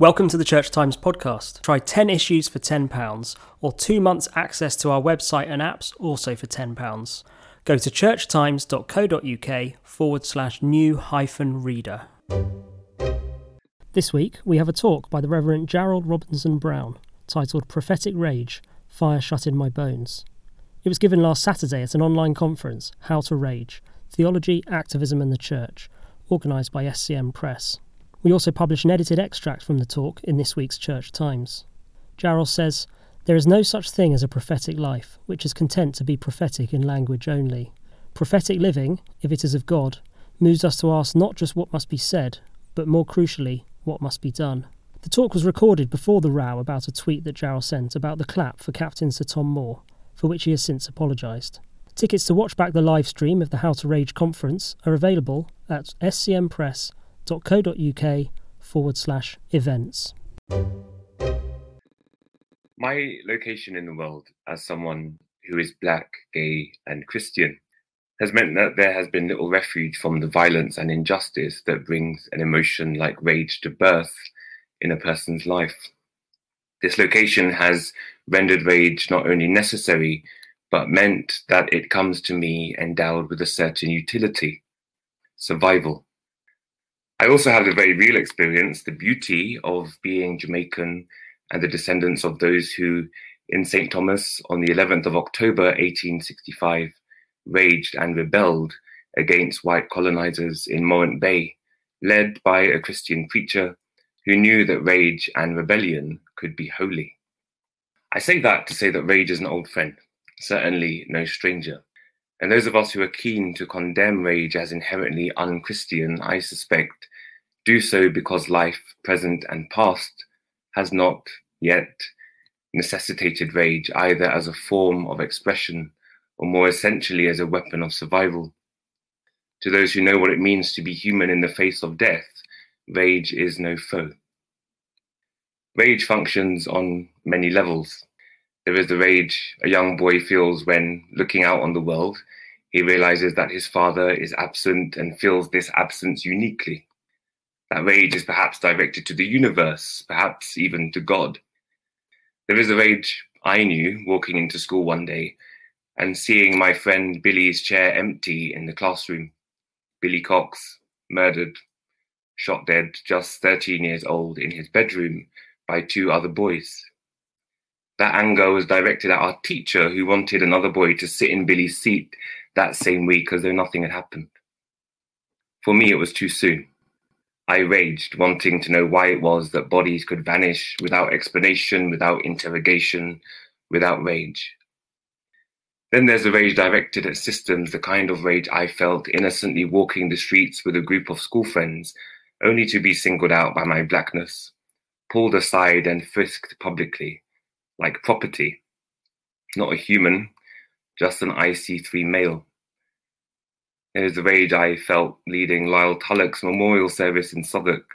Welcome to the Church Times podcast. Try 10 issues for £10 or two months access to our website and apps also for £10. Go to churchtimes.co.uk forward slash new hyphen reader. This week we have a talk by the Reverend Jarel Robinson Brown titled Prophetic Rage Fire Shut in My Bones. It was given last Saturday at an online conference, How to Rage Theology, Activism and the Church, organised by SCM Press. We also publish an edited extract from the talk in this week's Church Times. Jarel says, There is no such thing as a prophetic life, which is content to be prophetic in language only. Prophetic living, if it is of God, moves us to ask not just what must be said, but more crucially, what must be done. The talk was recorded before the row about a tweet that Jarel sent about the clap for Captain Sir Tom Moore, for which he has since apologised. Tickets to watch back the live stream of the How to Rage conference are available at scmpress.com www.uk forward slash events. My location in the world as someone who is black, gay, and Christian has meant that there has been little refuge from the violence and injustice that brings an emotion like rage to birth in a person's life. This location has rendered rage not only necessary, but meant that it comes to me endowed with a certain utility, survival. I also have the very real experience, the beauty of being Jamaican and the descendants of those who, in St. Thomas on the 11th of October 1865, raged and rebelled against white colonizers in Morant Bay, led by a Christian preacher who knew that rage and rebellion could be holy. I say that to say that rage is an old friend, certainly no stranger. And those of us who are keen to condemn rage as inherently unchristian, I suspect, do so because life, present and past, has not yet necessitated rage either as a form of expression or more essentially as a weapon of survival. To those who know what it means to be human in the face of death, rage is no foe. Rage functions on many levels. There is the rage a young boy feels when looking out on the world. He realizes that his father is absent and feels this absence uniquely. That rage is perhaps directed to the universe, perhaps even to God. There is a rage I knew walking into school one day and seeing my friend Billy's chair empty in the classroom. Billy Cox, murdered, shot dead, just 13 years old, in his bedroom by two other boys. That anger was directed at our teacher, who wanted another boy to sit in Billy's seat that same week as though nothing had happened. For me, it was too soon. I raged, wanting to know why it was that bodies could vanish without explanation, without interrogation, without rage. Then there's the rage directed at systems, the kind of rage I felt innocently walking the streets with a group of school friends, only to be singled out by my blackness, pulled aside and frisked publicly, like property. Not a human, just an IC3 male. It was the rage I felt leading Lyle Tulloch's memorial service in Southwark.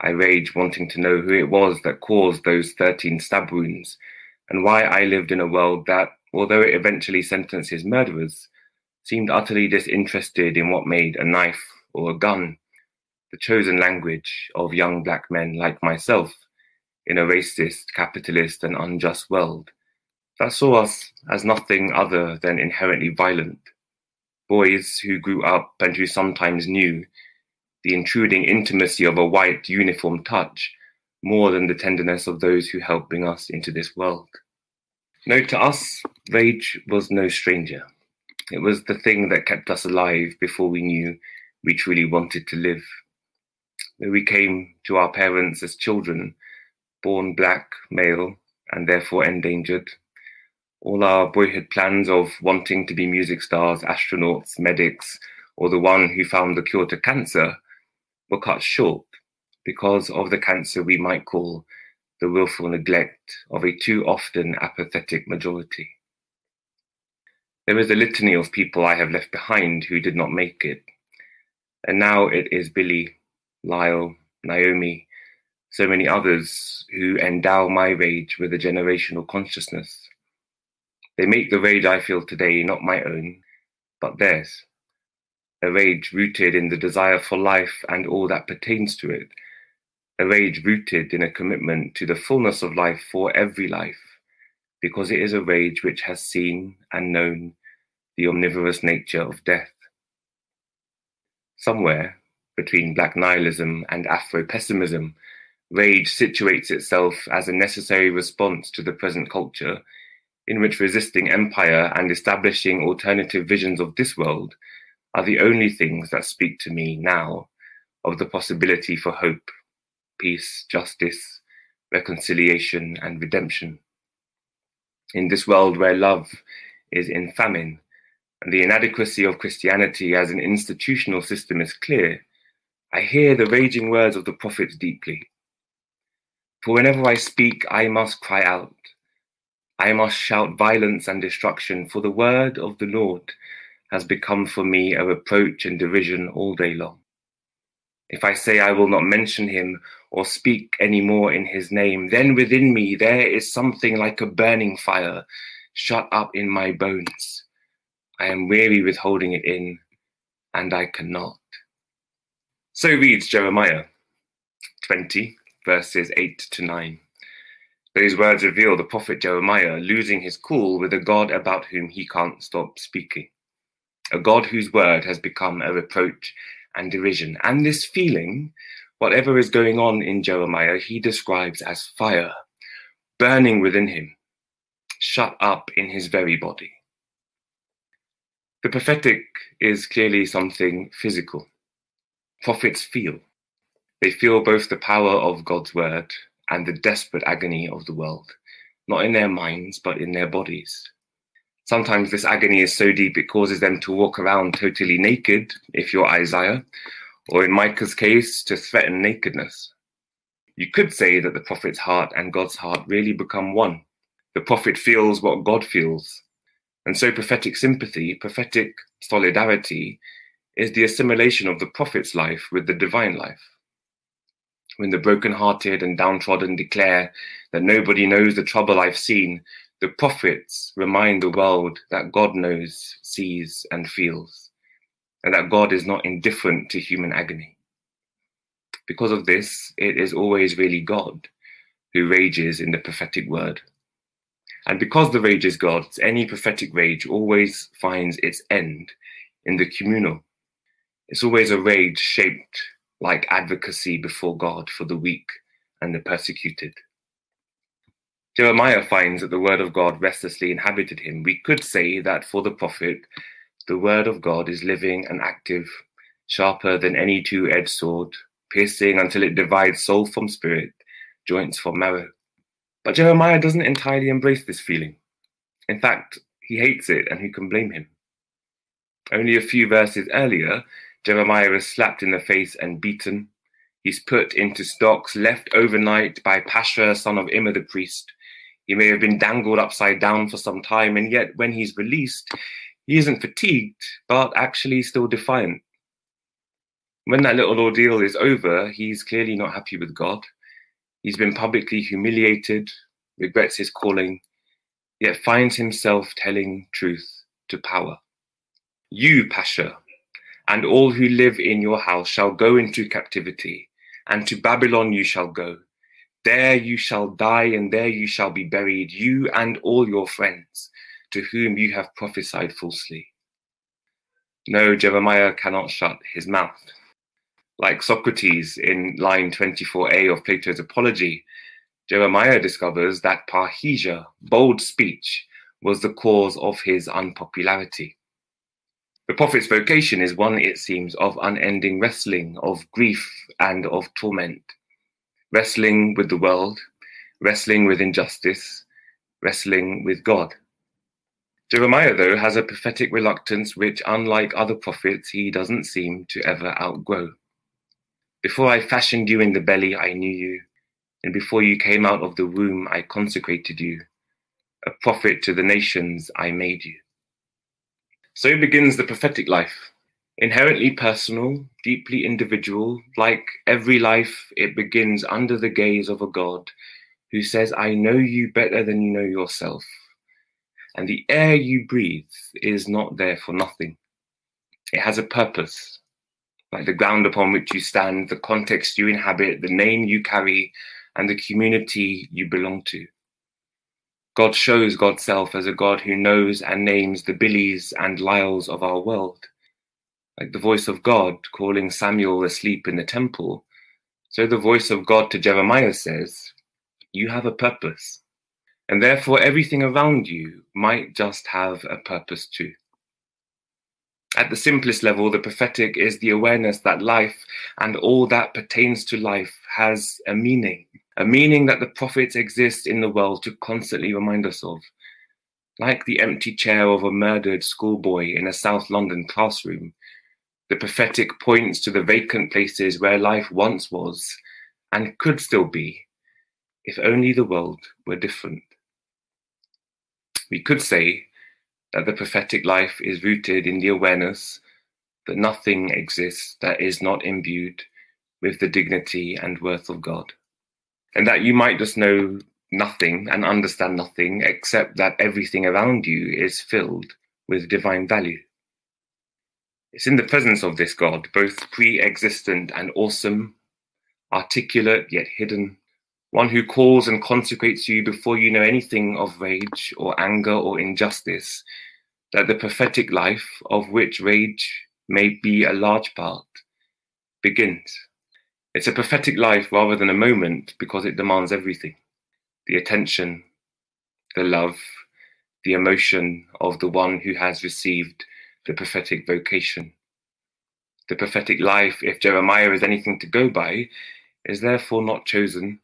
I raged wanting to know who it was that caused those 13 stab wounds and why I lived in a world that, although it eventually sentenced his murderers, seemed utterly disinterested in what made a knife or a gun the chosen language of young black men like myself in a racist, capitalist, and unjust world that saw us as nothing other than inherently violent boys who grew up and who sometimes knew the intruding intimacy of a white uniform touch more than the tenderness of those who helped bring us into this world. No, to us, rage was no stranger. It was the thing that kept us alive before we knew we truly wanted to live. We came to our parents as children, born black, male, and therefore endangered, all our boyhood plans of wanting to be music stars, astronauts, medics, or the one who found the cure to cancer were cut short because of the cancer we might call the willful neglect of a too often apathetic majority. There is a litany of people I have left behind who did not make it. And now it is Billy, Lyle, Naomi, so many others who endow my rage with a generational consciousness they make the rage I feel today not my own, but theirs. A rage rooted in the desire for life and all that pertains to it, a rage rooted in a commitment to the fullness of life for every life, because it is a rage which has seen and known the omnivorous nature of death. Somewhere between black nihilism and Afro pessimism, rage situates itself as a necessary response to the present culture in which resisting empire and establishing alternative visions of this world are the only things that speak to me now of the possibility for hope, peace, justice, reconciliation, and redemption. In this world where love is in famine and the inadequacy of Christianity as an institutional system is clear, I hear the raging words of the prophets deeply. For whenever I speak, I must cry out. I must shout violence and destruction, for the word of the Lord has become for me a reproach and derision all day long. If I say I will not mention him or speak any more in his name, then within me there is something like a burning fire shut up in my bones. I am weary with holding it in, and I cannot. So reads Jeremiah 20, verses 8 to 9. Those words reveal the prophet Jeremiah losing his cool with a God about whom he can't stop speaking, a God whose word has become a reproach and derision. And this feeling, whatever is going on in Jeremiah, he describes as fire burning within him, shut up in his very body. The prophetic is clearly something physical. Prophets feel. They feel both the power of God's word and the desperate agony of the world, not in their minds, but in their bodies. Sometimes this agony is so deep it causes them to walk around totally naked, if you're Isaiah, or in Micah's case, to threaten nakedness. You could say that the prophet's heart and God's heart really become one. The prophet feels what God feels. And so prophetic sympathy, prophetic solidarity, is the assimilation of the prophet's life with the divine life. When the broken-hearted and downtrodden declare that nobody knows the trouble I've seen, the prophets remind the world that God knows, sees, and feels, and that God is not indifferent to human agony. Because of this, it is always really God who rages in the prophetic word. And because the rage is God's, any prophetic rage always finds its end in the communal. It's always a rage shaped like advocacy before God for the weak and the persecuted. Jeremiah finds that the word of God restlessly inhabited him. We could say that for the prophet, the word of God is living and active, sharper than any two edged sword, piercing until it divides soul from spirit, joints from marrow. But Jeremiah doesn't entirely embrace this feeling. In fact, he hates it, and who can blame him? Only a few verses earlier, Jeremiah is slapped in the face and beaten. He's put into stocks, left overnight by Pashur, son of Immer the priest. He may have been dangled upside down for some time, and yet when he's released, he isn't fatigued, but actually still defiant. When that little ordeal is over, he's clearly not happy with God. He's been publicly humiliated, regrets his calling, yet finds himself telling truth to power. You, Pashur, and all who live in your house shall go into captivity, and to Babylon you shall go. There you shall die, and there you shall be buried, you and all your friends, to whom you have prophesied falsely. No, Jeremiah cannot shut his mouth. Like Socrates in line 24a of Plato's Apology, Jeremiah discovers that parrhesia, bold speech, was the cause of his unpopularity. The prophet's vocation is one, it seems, of unending wrestling, of grief, and of torment wrestling with the world, wrestling with injustice, wrestling with God. Jeremiah, though, has a prophetic reluctance which, unlike other prophets, he doesn't seem to ever outgrow. Before I fashioned you in the belly, I knew you, and before you came out of the womb, I consecrated you. A prophet to the nations, I made you. So begins the prophetic life, Inherently personal, deeply individual, like every life, it begins under the gaze of a God who says, I know you better than you know yourself. And the air you breathe is not there for nothing. It has a purpose, like the ground upon which you stand, the context you inhabit, the name you carry, and the community you belong to. God shows God's self as a God who knows and names the Billies and Lyles of our world. Like the voice of God calling Samuel asleep in the temple, so the voice of God to Jeremiah says, You have a purpose. And therefore, everything around you might just have a purpose too. At the simplest level, the prophetic is the awareness that life and all that pertains to life has a meaning, a meaning that the prophets exist in the world to constantly remind us of. Like the empty chair of a murdered schoolboy in a South London classroom, the prophetic points to the vacant places where life once was and could still be, if only the world were different. We could say that the prophetic life is rooted in the awareness that nothing exists that is not imbued with the dignity and worth of God. And that you might just know nothing and understand nothing except that everything around you is filled with divine value. It's in the presence of this God, both pre existent and awesome, articulate yet hidden, one who calls and consecrates you before you know anything of rage or anger or injustice, that the prophetic life, of which rage may be a large part, begins. It's a prophetic life rather than a moment because it demands everything the attention, the love, the emotion of the one who has received the prophetic vocation. The prophetic life, if Jeremiah is anything to go by, is therefore not chosen,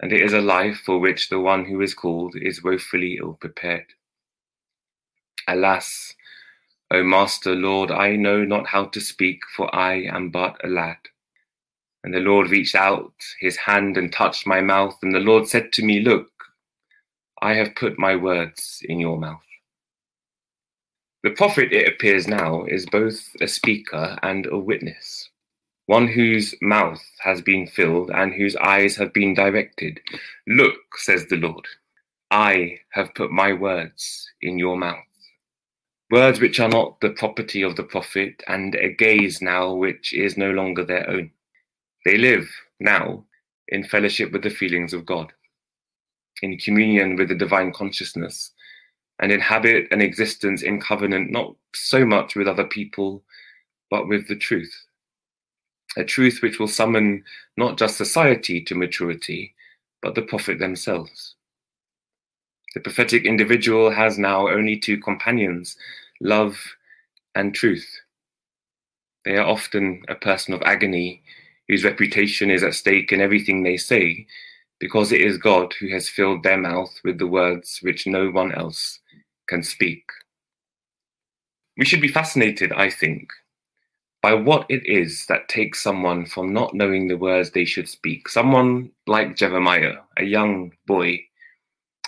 and it is a life for which the one who is called is woefully ill prepared. Alas, O Master, Lord, I know not how to speak, for I am but a lad. And the Lord reached out his hand and touched my mouth, and the Lord said to me, Look, I have put my words in your mouth. The prophet, it appears now, is both a speaker and a witness, one whose mouth has been filled and whose eyes have been directed. Look, says the Lord, I have put my words in your mouth words which are not the property of the prophet, and a gaze now which is no longer their own. They live now in fellowship with the feelings of God, in communion with the divine consciousness, and inhabit an existence in covenant not so much with other people, but with the truth. A truth which will summon not just society to maturity, but the prophet themselves. The prophetic individual has now only two companions love and truth. They are often a person of agony whose reputation is at stake in everything they say, because it is God who has filled their mouth with the words which no one else can speak. We should be fascinated, I think, by what it is that takes someone from not knowing the words they should speak, someone like Jeremiah, a young boy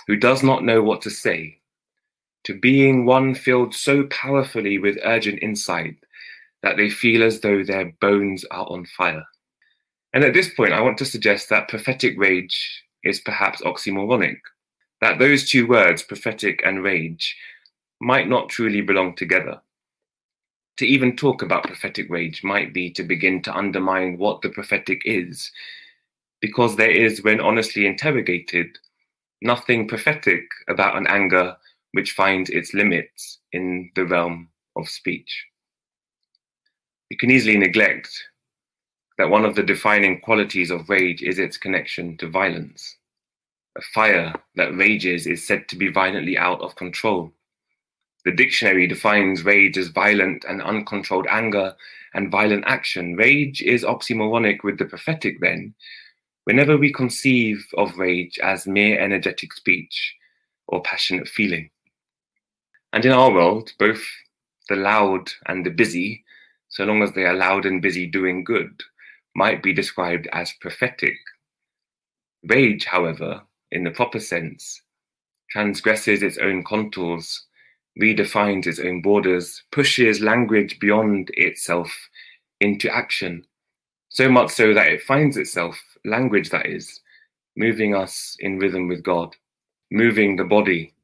who does not know what to say, to being one filled so powerfully with urgent insight that they feel as though their bones are on fire. And at this point, I want to suggest that prophetic rage is perhaps oxymoronic, that those two words, prophetic and rage, might not truly belong together. To even talk about prophetic rage might be to begin to undermine what the prophetic is, because there is, when honestly interrogated, nothing prophetic about an anger which finds its limits in the realm of speech. You can easily neglect that one of the defining qualities of rage is its connection to violence. A fire that rages is said to be violently out of control. The dictionary defines rage as violent and uncontrolled anger and violent action. Rage is oxymoronic with the prophetic, then, whenever we conceive of rage as mere energetic speech or passionate feeling. And in our world, both the loud and the busy, so long as they are loud and busy doing good, might be described as prophetic. Rage, however, in the proper sense, transgresses its own contours, redefines its own borders, pushes language beyond itself into action, so much so that it finds itself language that is, moving us in rhythm with God, moving the body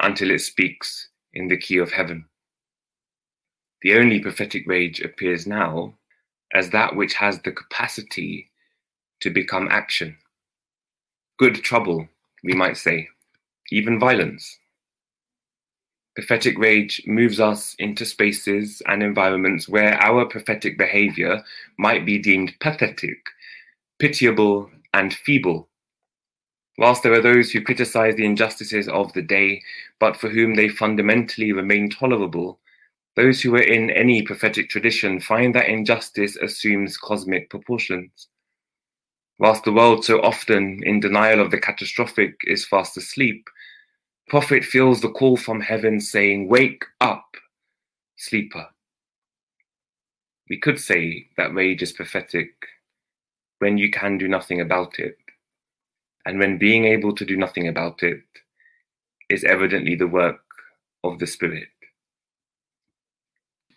until it speaks in the key of heaven. The only prophetic rage appears now as that which has the capacity to become action. Good trouble, we might say, even violence. Prophetic rage moves us into spaces and environments where our prophetic behavior might be deemed pathetic, pitiable, and feeble. Whilst there are those who criticize the injustices of the day, but for whom they fundamentally remain tolerable, those who are in any prophetic tradition find that injustice assumes cosmic proportions. Whilst the world so often, in denial of the catastrophic, is fast asleep, prophet feels the call from heaven saying, Wake up, sleeper. We could say that rage is prophetic when you can do nothing about it, and when being able to do nothing about it is evidently the work of the Spirit.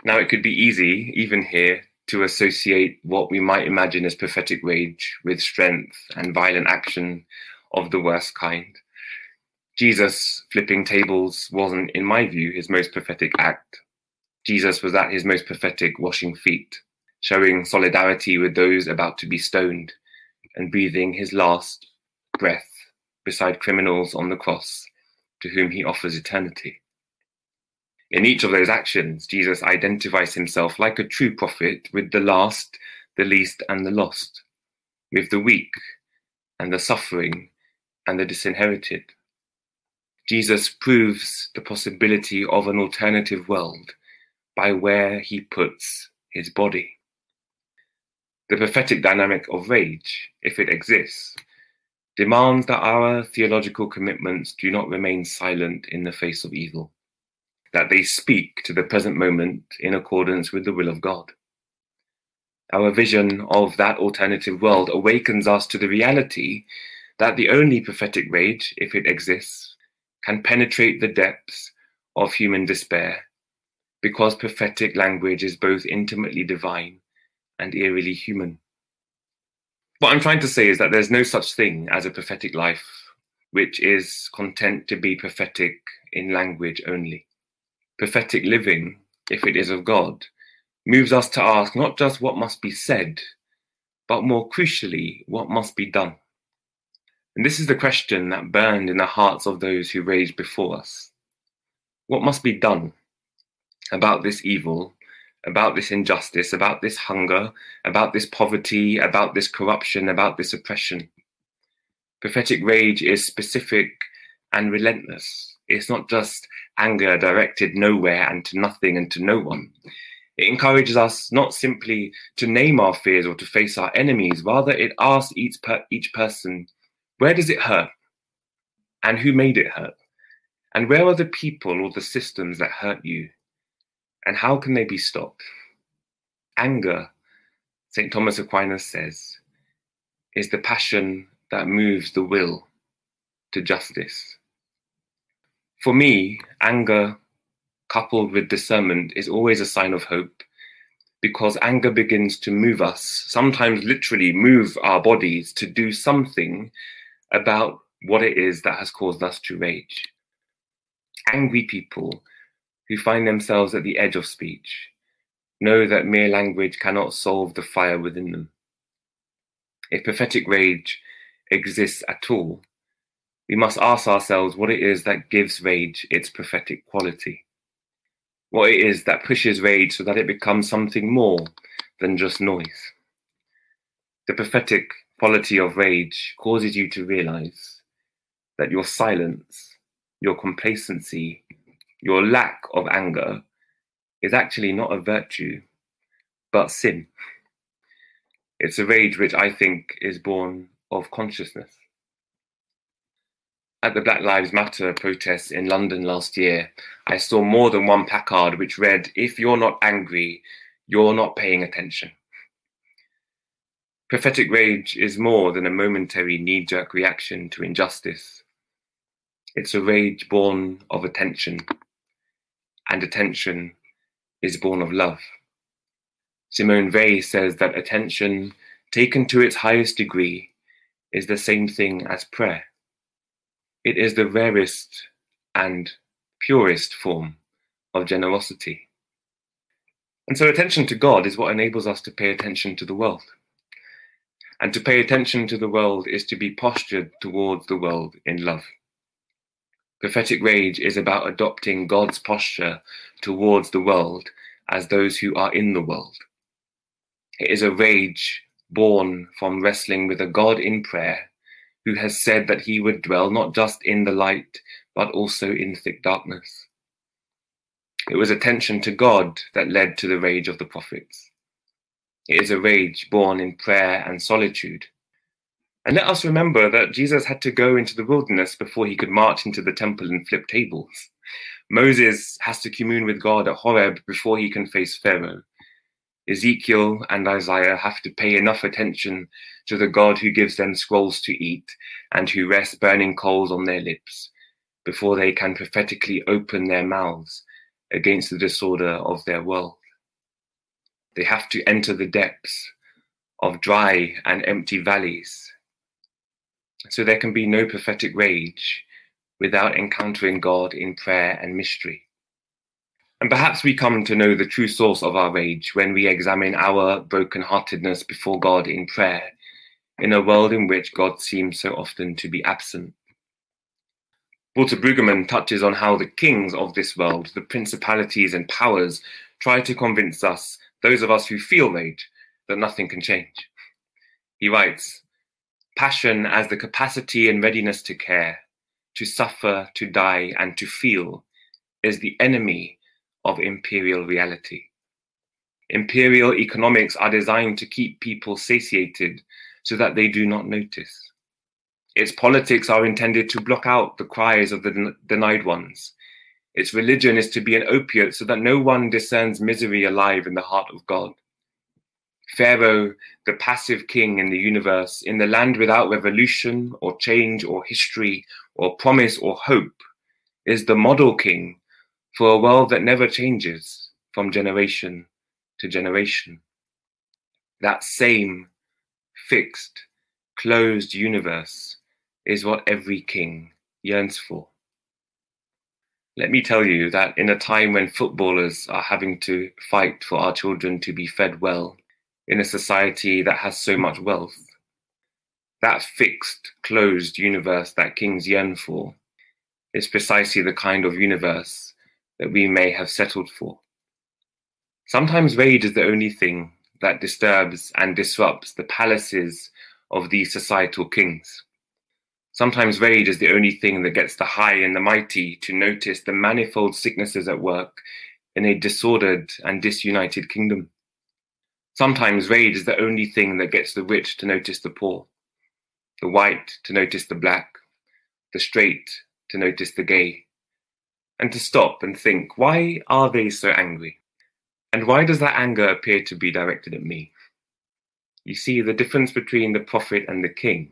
Now, it could be easy, even here, to associate what we might imagine as prophetic rage with strength and violent action of the worst kind. Jesus flipping tables wasn't, in my view, his most prophetic act. Jesus was at his most prophetic washing feet, showing solidarity with those about to be stoned and breathing his last breath beside criminals on the cross to whom he offers eternity. In each of those actions, Jesus identifies himself like a true prophet with the last, the least, and the lost, with the weak and the suffering and the disinherited. Jesus proves the possibility of an alternative world by where he puts his body. The prophetic dynamic of rage, if it exists, demands that our theological commitments do not remain silent in the face of evil, that they speak to the present moment in accordance with the will of God. Our vision of that alternative world awakens us to the reality that the only prophetic rage, if it exists, can penetrate the depths of human despair because prophetic language is both intimately divine and eerily human. What I'm trying to say is that there's no such thing as a prophetic life which is content to be prophetic in language only. Prophetic living, if it is of God, moves us to ask not just what must be said, but more crucially, what must be done. And this is the question that burned in the hearts of those who raged before us. What must be done about this evil, about this injustice, about this hunger, about this poverty, about this corruption, about this oppression? Prophetic rage is specific and relentless. It's not just anger directed nowhere and to nothing and to no one. It encourages us not simply to name our fears or to face our enemies, rather, it asks each, per- each person where does it hurt? And who made it hurt? And where are the people or the systems that hurt you? And how can they be stopped? Anger, St. Thomas Aquinas says, is the passion that moves the will to justice. For me, anger coupled with discernment is always a sign of hope because anger begins to move us, sometimes literally move our bodies to do something about what it is that has caused us to rage. Angry people who find themselves at the edge of speech know that mere language cannot solve the fire within them. If prophetic rage exists at all, we must ask ourselves what it is that gives rage its prophetic quality. What it is that pushes rage so that it becomes something more than just noise. The prophetic quality of rage causes you to realize that your silence, your complacency, your lack of anger is actually not a virtue, but sin. It's a rage which I think is born of consciousness. At the Black Lives Matter protests in London last year, I saw more than one placard which read, If you're not angry, you're not paying attention. Prophetic rage is more than a momentary knee jerk reaction to injustice. It's a rage born of attention, and attention is born of love. Simone Weil says that attention, taken to its highest degree, is the same thing as prayer. It is the rarest and purest form of generosity. And so attention to God is what enables us to pay attention to the world. And to pay attention to the world is to be postured towards the world in love. Prophetic rage is about adopting God's posture towards the world as those who are in the world. It is a rage born from wrestling with a God in prayer who has said that he would dwell not just in the light, but also in thick darkness. It was attention to God that led to the rage of the prophets. It is a rage born in prayer and solitude. And let us remember that Jesus had to go into the wilderness before he could march into the temple and flip tables. Moses has to commune with God at Horeb before he can face Pharaoh. Ezekiel and Isaiah have to pay enough attention to the God who gives them scrolls to eat and who rests burning coals on their lips before they can prophetically open their mouths against the disorder of their world. They have to enter the depths of dry and empty valleys. So there can be no prophetic rage without encountering God in prayer and mystery. And perhaps we come to know the true source of our rage when we examine our brokenheartedness before God in prayer, in a world in which God seems so often to be absent. Walter Brueggemann touches on how the kings of this world, the principalities and powers, try to convince us, those of us who feel rage, that nothing can change. He writes, Passion as the capacity and readiness to care, to suffer, to die, and to feel is the enemy of imperial reality. Imperial economics are designed to keep people satiated so that they do not notice. Its politics are intended to block out the cries of the den- denied ones. Its religion is to be an opiate so that no one discerns misery alive in the heart of God. Pharaoh, the passive king in the universe, in the land without revolution or change or history or promise or hope, is the model king for a world that never changes from generation to generation. That same fixed, closed universe is what every king yearns for. Let me tell you that in a time when footballers are having to fight for our children to be fed well, in a society that has so much wealth, that fixed, closed universe that kings yearn for is precisely the kind of universe that we may have settled for. Sometimes rage is the only thing that disturbs and disrupts the palaces of these societal kings. Sometimes rage is the only thing that gets the high and the mighty to notice the manifold sicknesses at work in a disordered and disunited kingdom. Sometimes rage is the only thing that gets the rich to notice the poor, the white to notice the black, the straight to notice the gay, and to stop and think, why are they so angry? And why does that anger appear to be directed at me? You see, the difference between the prophet and the king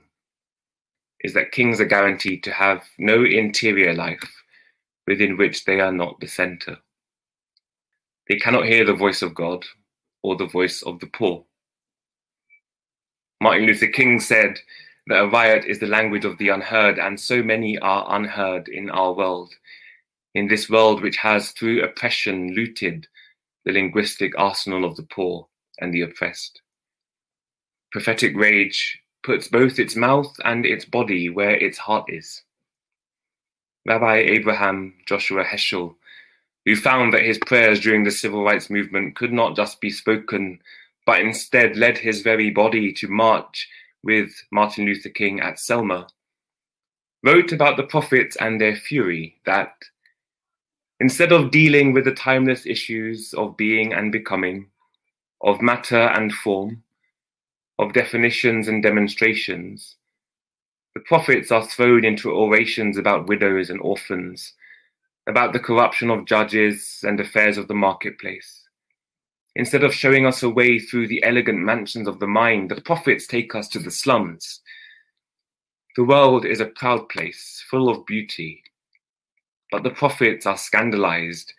is that kings are guaranteed to have no interior life within which they are not the center. They cannot hear the voice of God or the voice of the poor. Martin Luther King said that a riot is the language of the unheard, and so many are unheard in our world, in this world which has, through oppression, looted the linguistic arsenal of the poor and the oppressed. Prophetic rage puts both its mouth and its body where its heart is. Rabbi Abraham Joshua Heschel, who found that his prayers during the civil rights movement could not just be spoken, but instead led his very body to march with Martin Luther King at Selma, wrote about the prophets and their fury that instead of dealing with the timeless issues of being and becoming, of matter and form, of definitions and demonstrations, the prophets are thrown into orations about widows and orphans, about the corruption of judges and affairs of the marketplace. Instead of showing us a way through the elegant mansions of the mind, the prophets take us to the slums. The world is a proud place, full of beauty, but the prophets are scandalized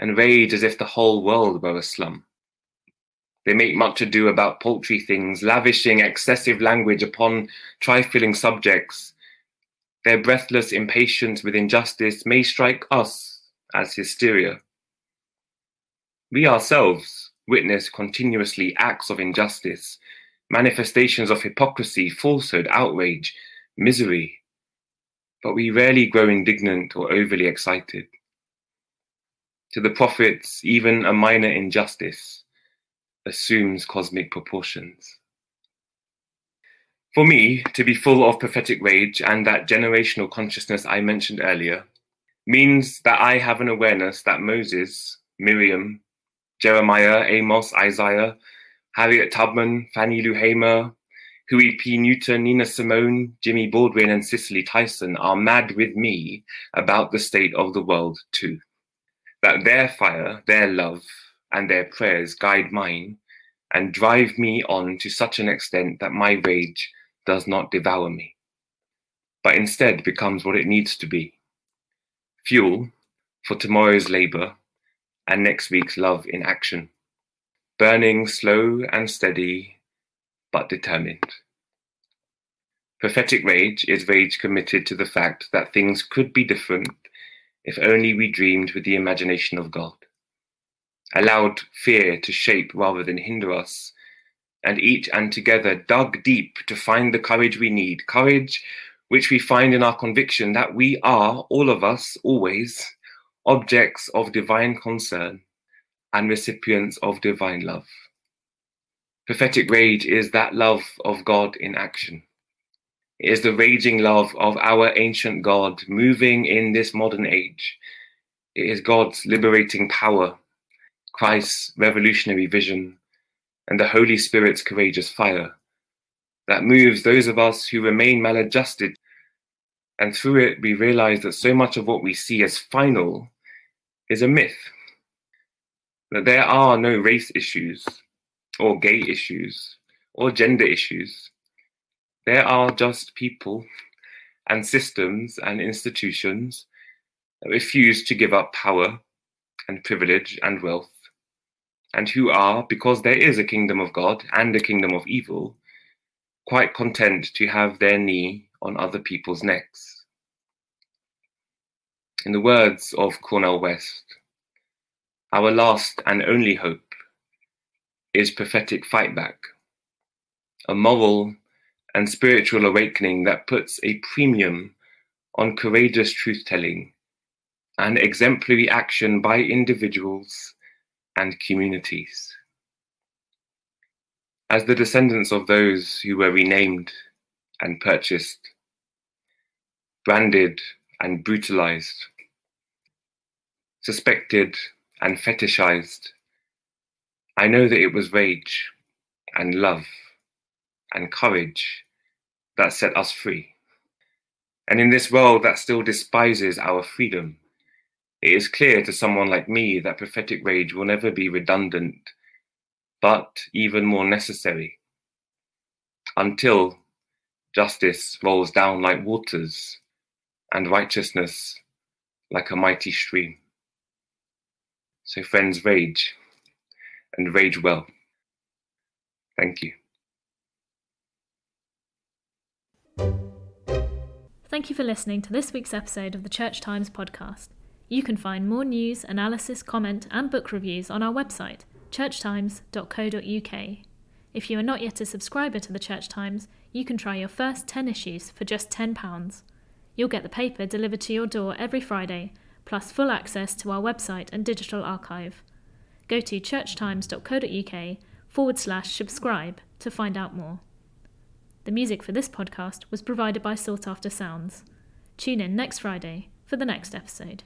and rage as if the whole world were a slum. They make much ado about paltry things, lavishing excessive language upon trifling subjects. Their breathless impatience with injustice may strike us as hysteria. We ourselves witness continuously acts of injustice, manifestations of hypocrisy, falsehood, outrage, misery, but we rarely grow indignant or overly excited. To the prophets, even a minor injustice assumes cosmic proportions. For me, to be full of prophetic rage and that generational consciousness I mentioned earlier means that I have an awareness that Moses, Miriam, Jeremiah, Amos, Isaiah, Harriet Tubman, Fannie Lou Hamer, Huey P. Newton, Nina Simone, Jimmy Baldwin, and Cicely Tyson are mad with me about the state of the world too. That their fire, their love, and their prayers guide mine and drive me on to such an extent that my rage does not devour me, but instead becomes what it needs to be fuel for tomorrow's labor and next week's love in action, burning slow and steady, but determined. Prophetic rage is rage committed to the fact that things could be different if only we dreamed with the imagination of God, allowed fear to shape rather than hinder us, and each and together dug deep to find the courage we need, courage which we find in our conviction that we are, all of us, always, objects of divine concern and recipients of divine love. Prophetic rage is that love of God in action. It is the raging love of our ancient God moving in this modern age. It is God's liberating power, Christ's revolutionary vision, and the Holy Spirit's courageous fire that moves those of us who remain maladjusted. And through it, we realize that so much of what we see as final is a myth. That there are no race issues, or gay issues, or gender issues. There are just people and systems and institutions that refuse to give up power and privilege and wealth and who are, because there is a kingdom of God and a kingdom of evil, quite content to have their knee on other people's necks. In the words of Cornel West, our last and only hope is prophetic fight back, a moral and spiritual awakening that puts a premium on courageous truth telling and exemplary action by individuals and communities. As the descendants of those who were renamed and purchased, branded and brutalized, suspected and fetishized, I know that it was rage and love and courage that set us free. And in this world that still despises our freedom, it is clear to someone like me that prophetic rage will never be redundant, but even more necessary until justice rolls down like waters and righteousness like a mighty stream. So, friends, rage and rage well. Thank you. Thank you for listening to this week's episode of the Church Times podcast. You can find more news, analysis, comment, and book reviews on our website, churchtimes.co.uk. If you are not yet a subscriber to the Church Times, you can try your first 10 issues for just £10. You'll get the paper delivered to your door every Friday, plus full access to our website and digital archive go to churchtimes.co.uk forward slash subscribe to find out more. The music for this podcast was provided by Sought After Sounds. Tune in next Friday for the next episode.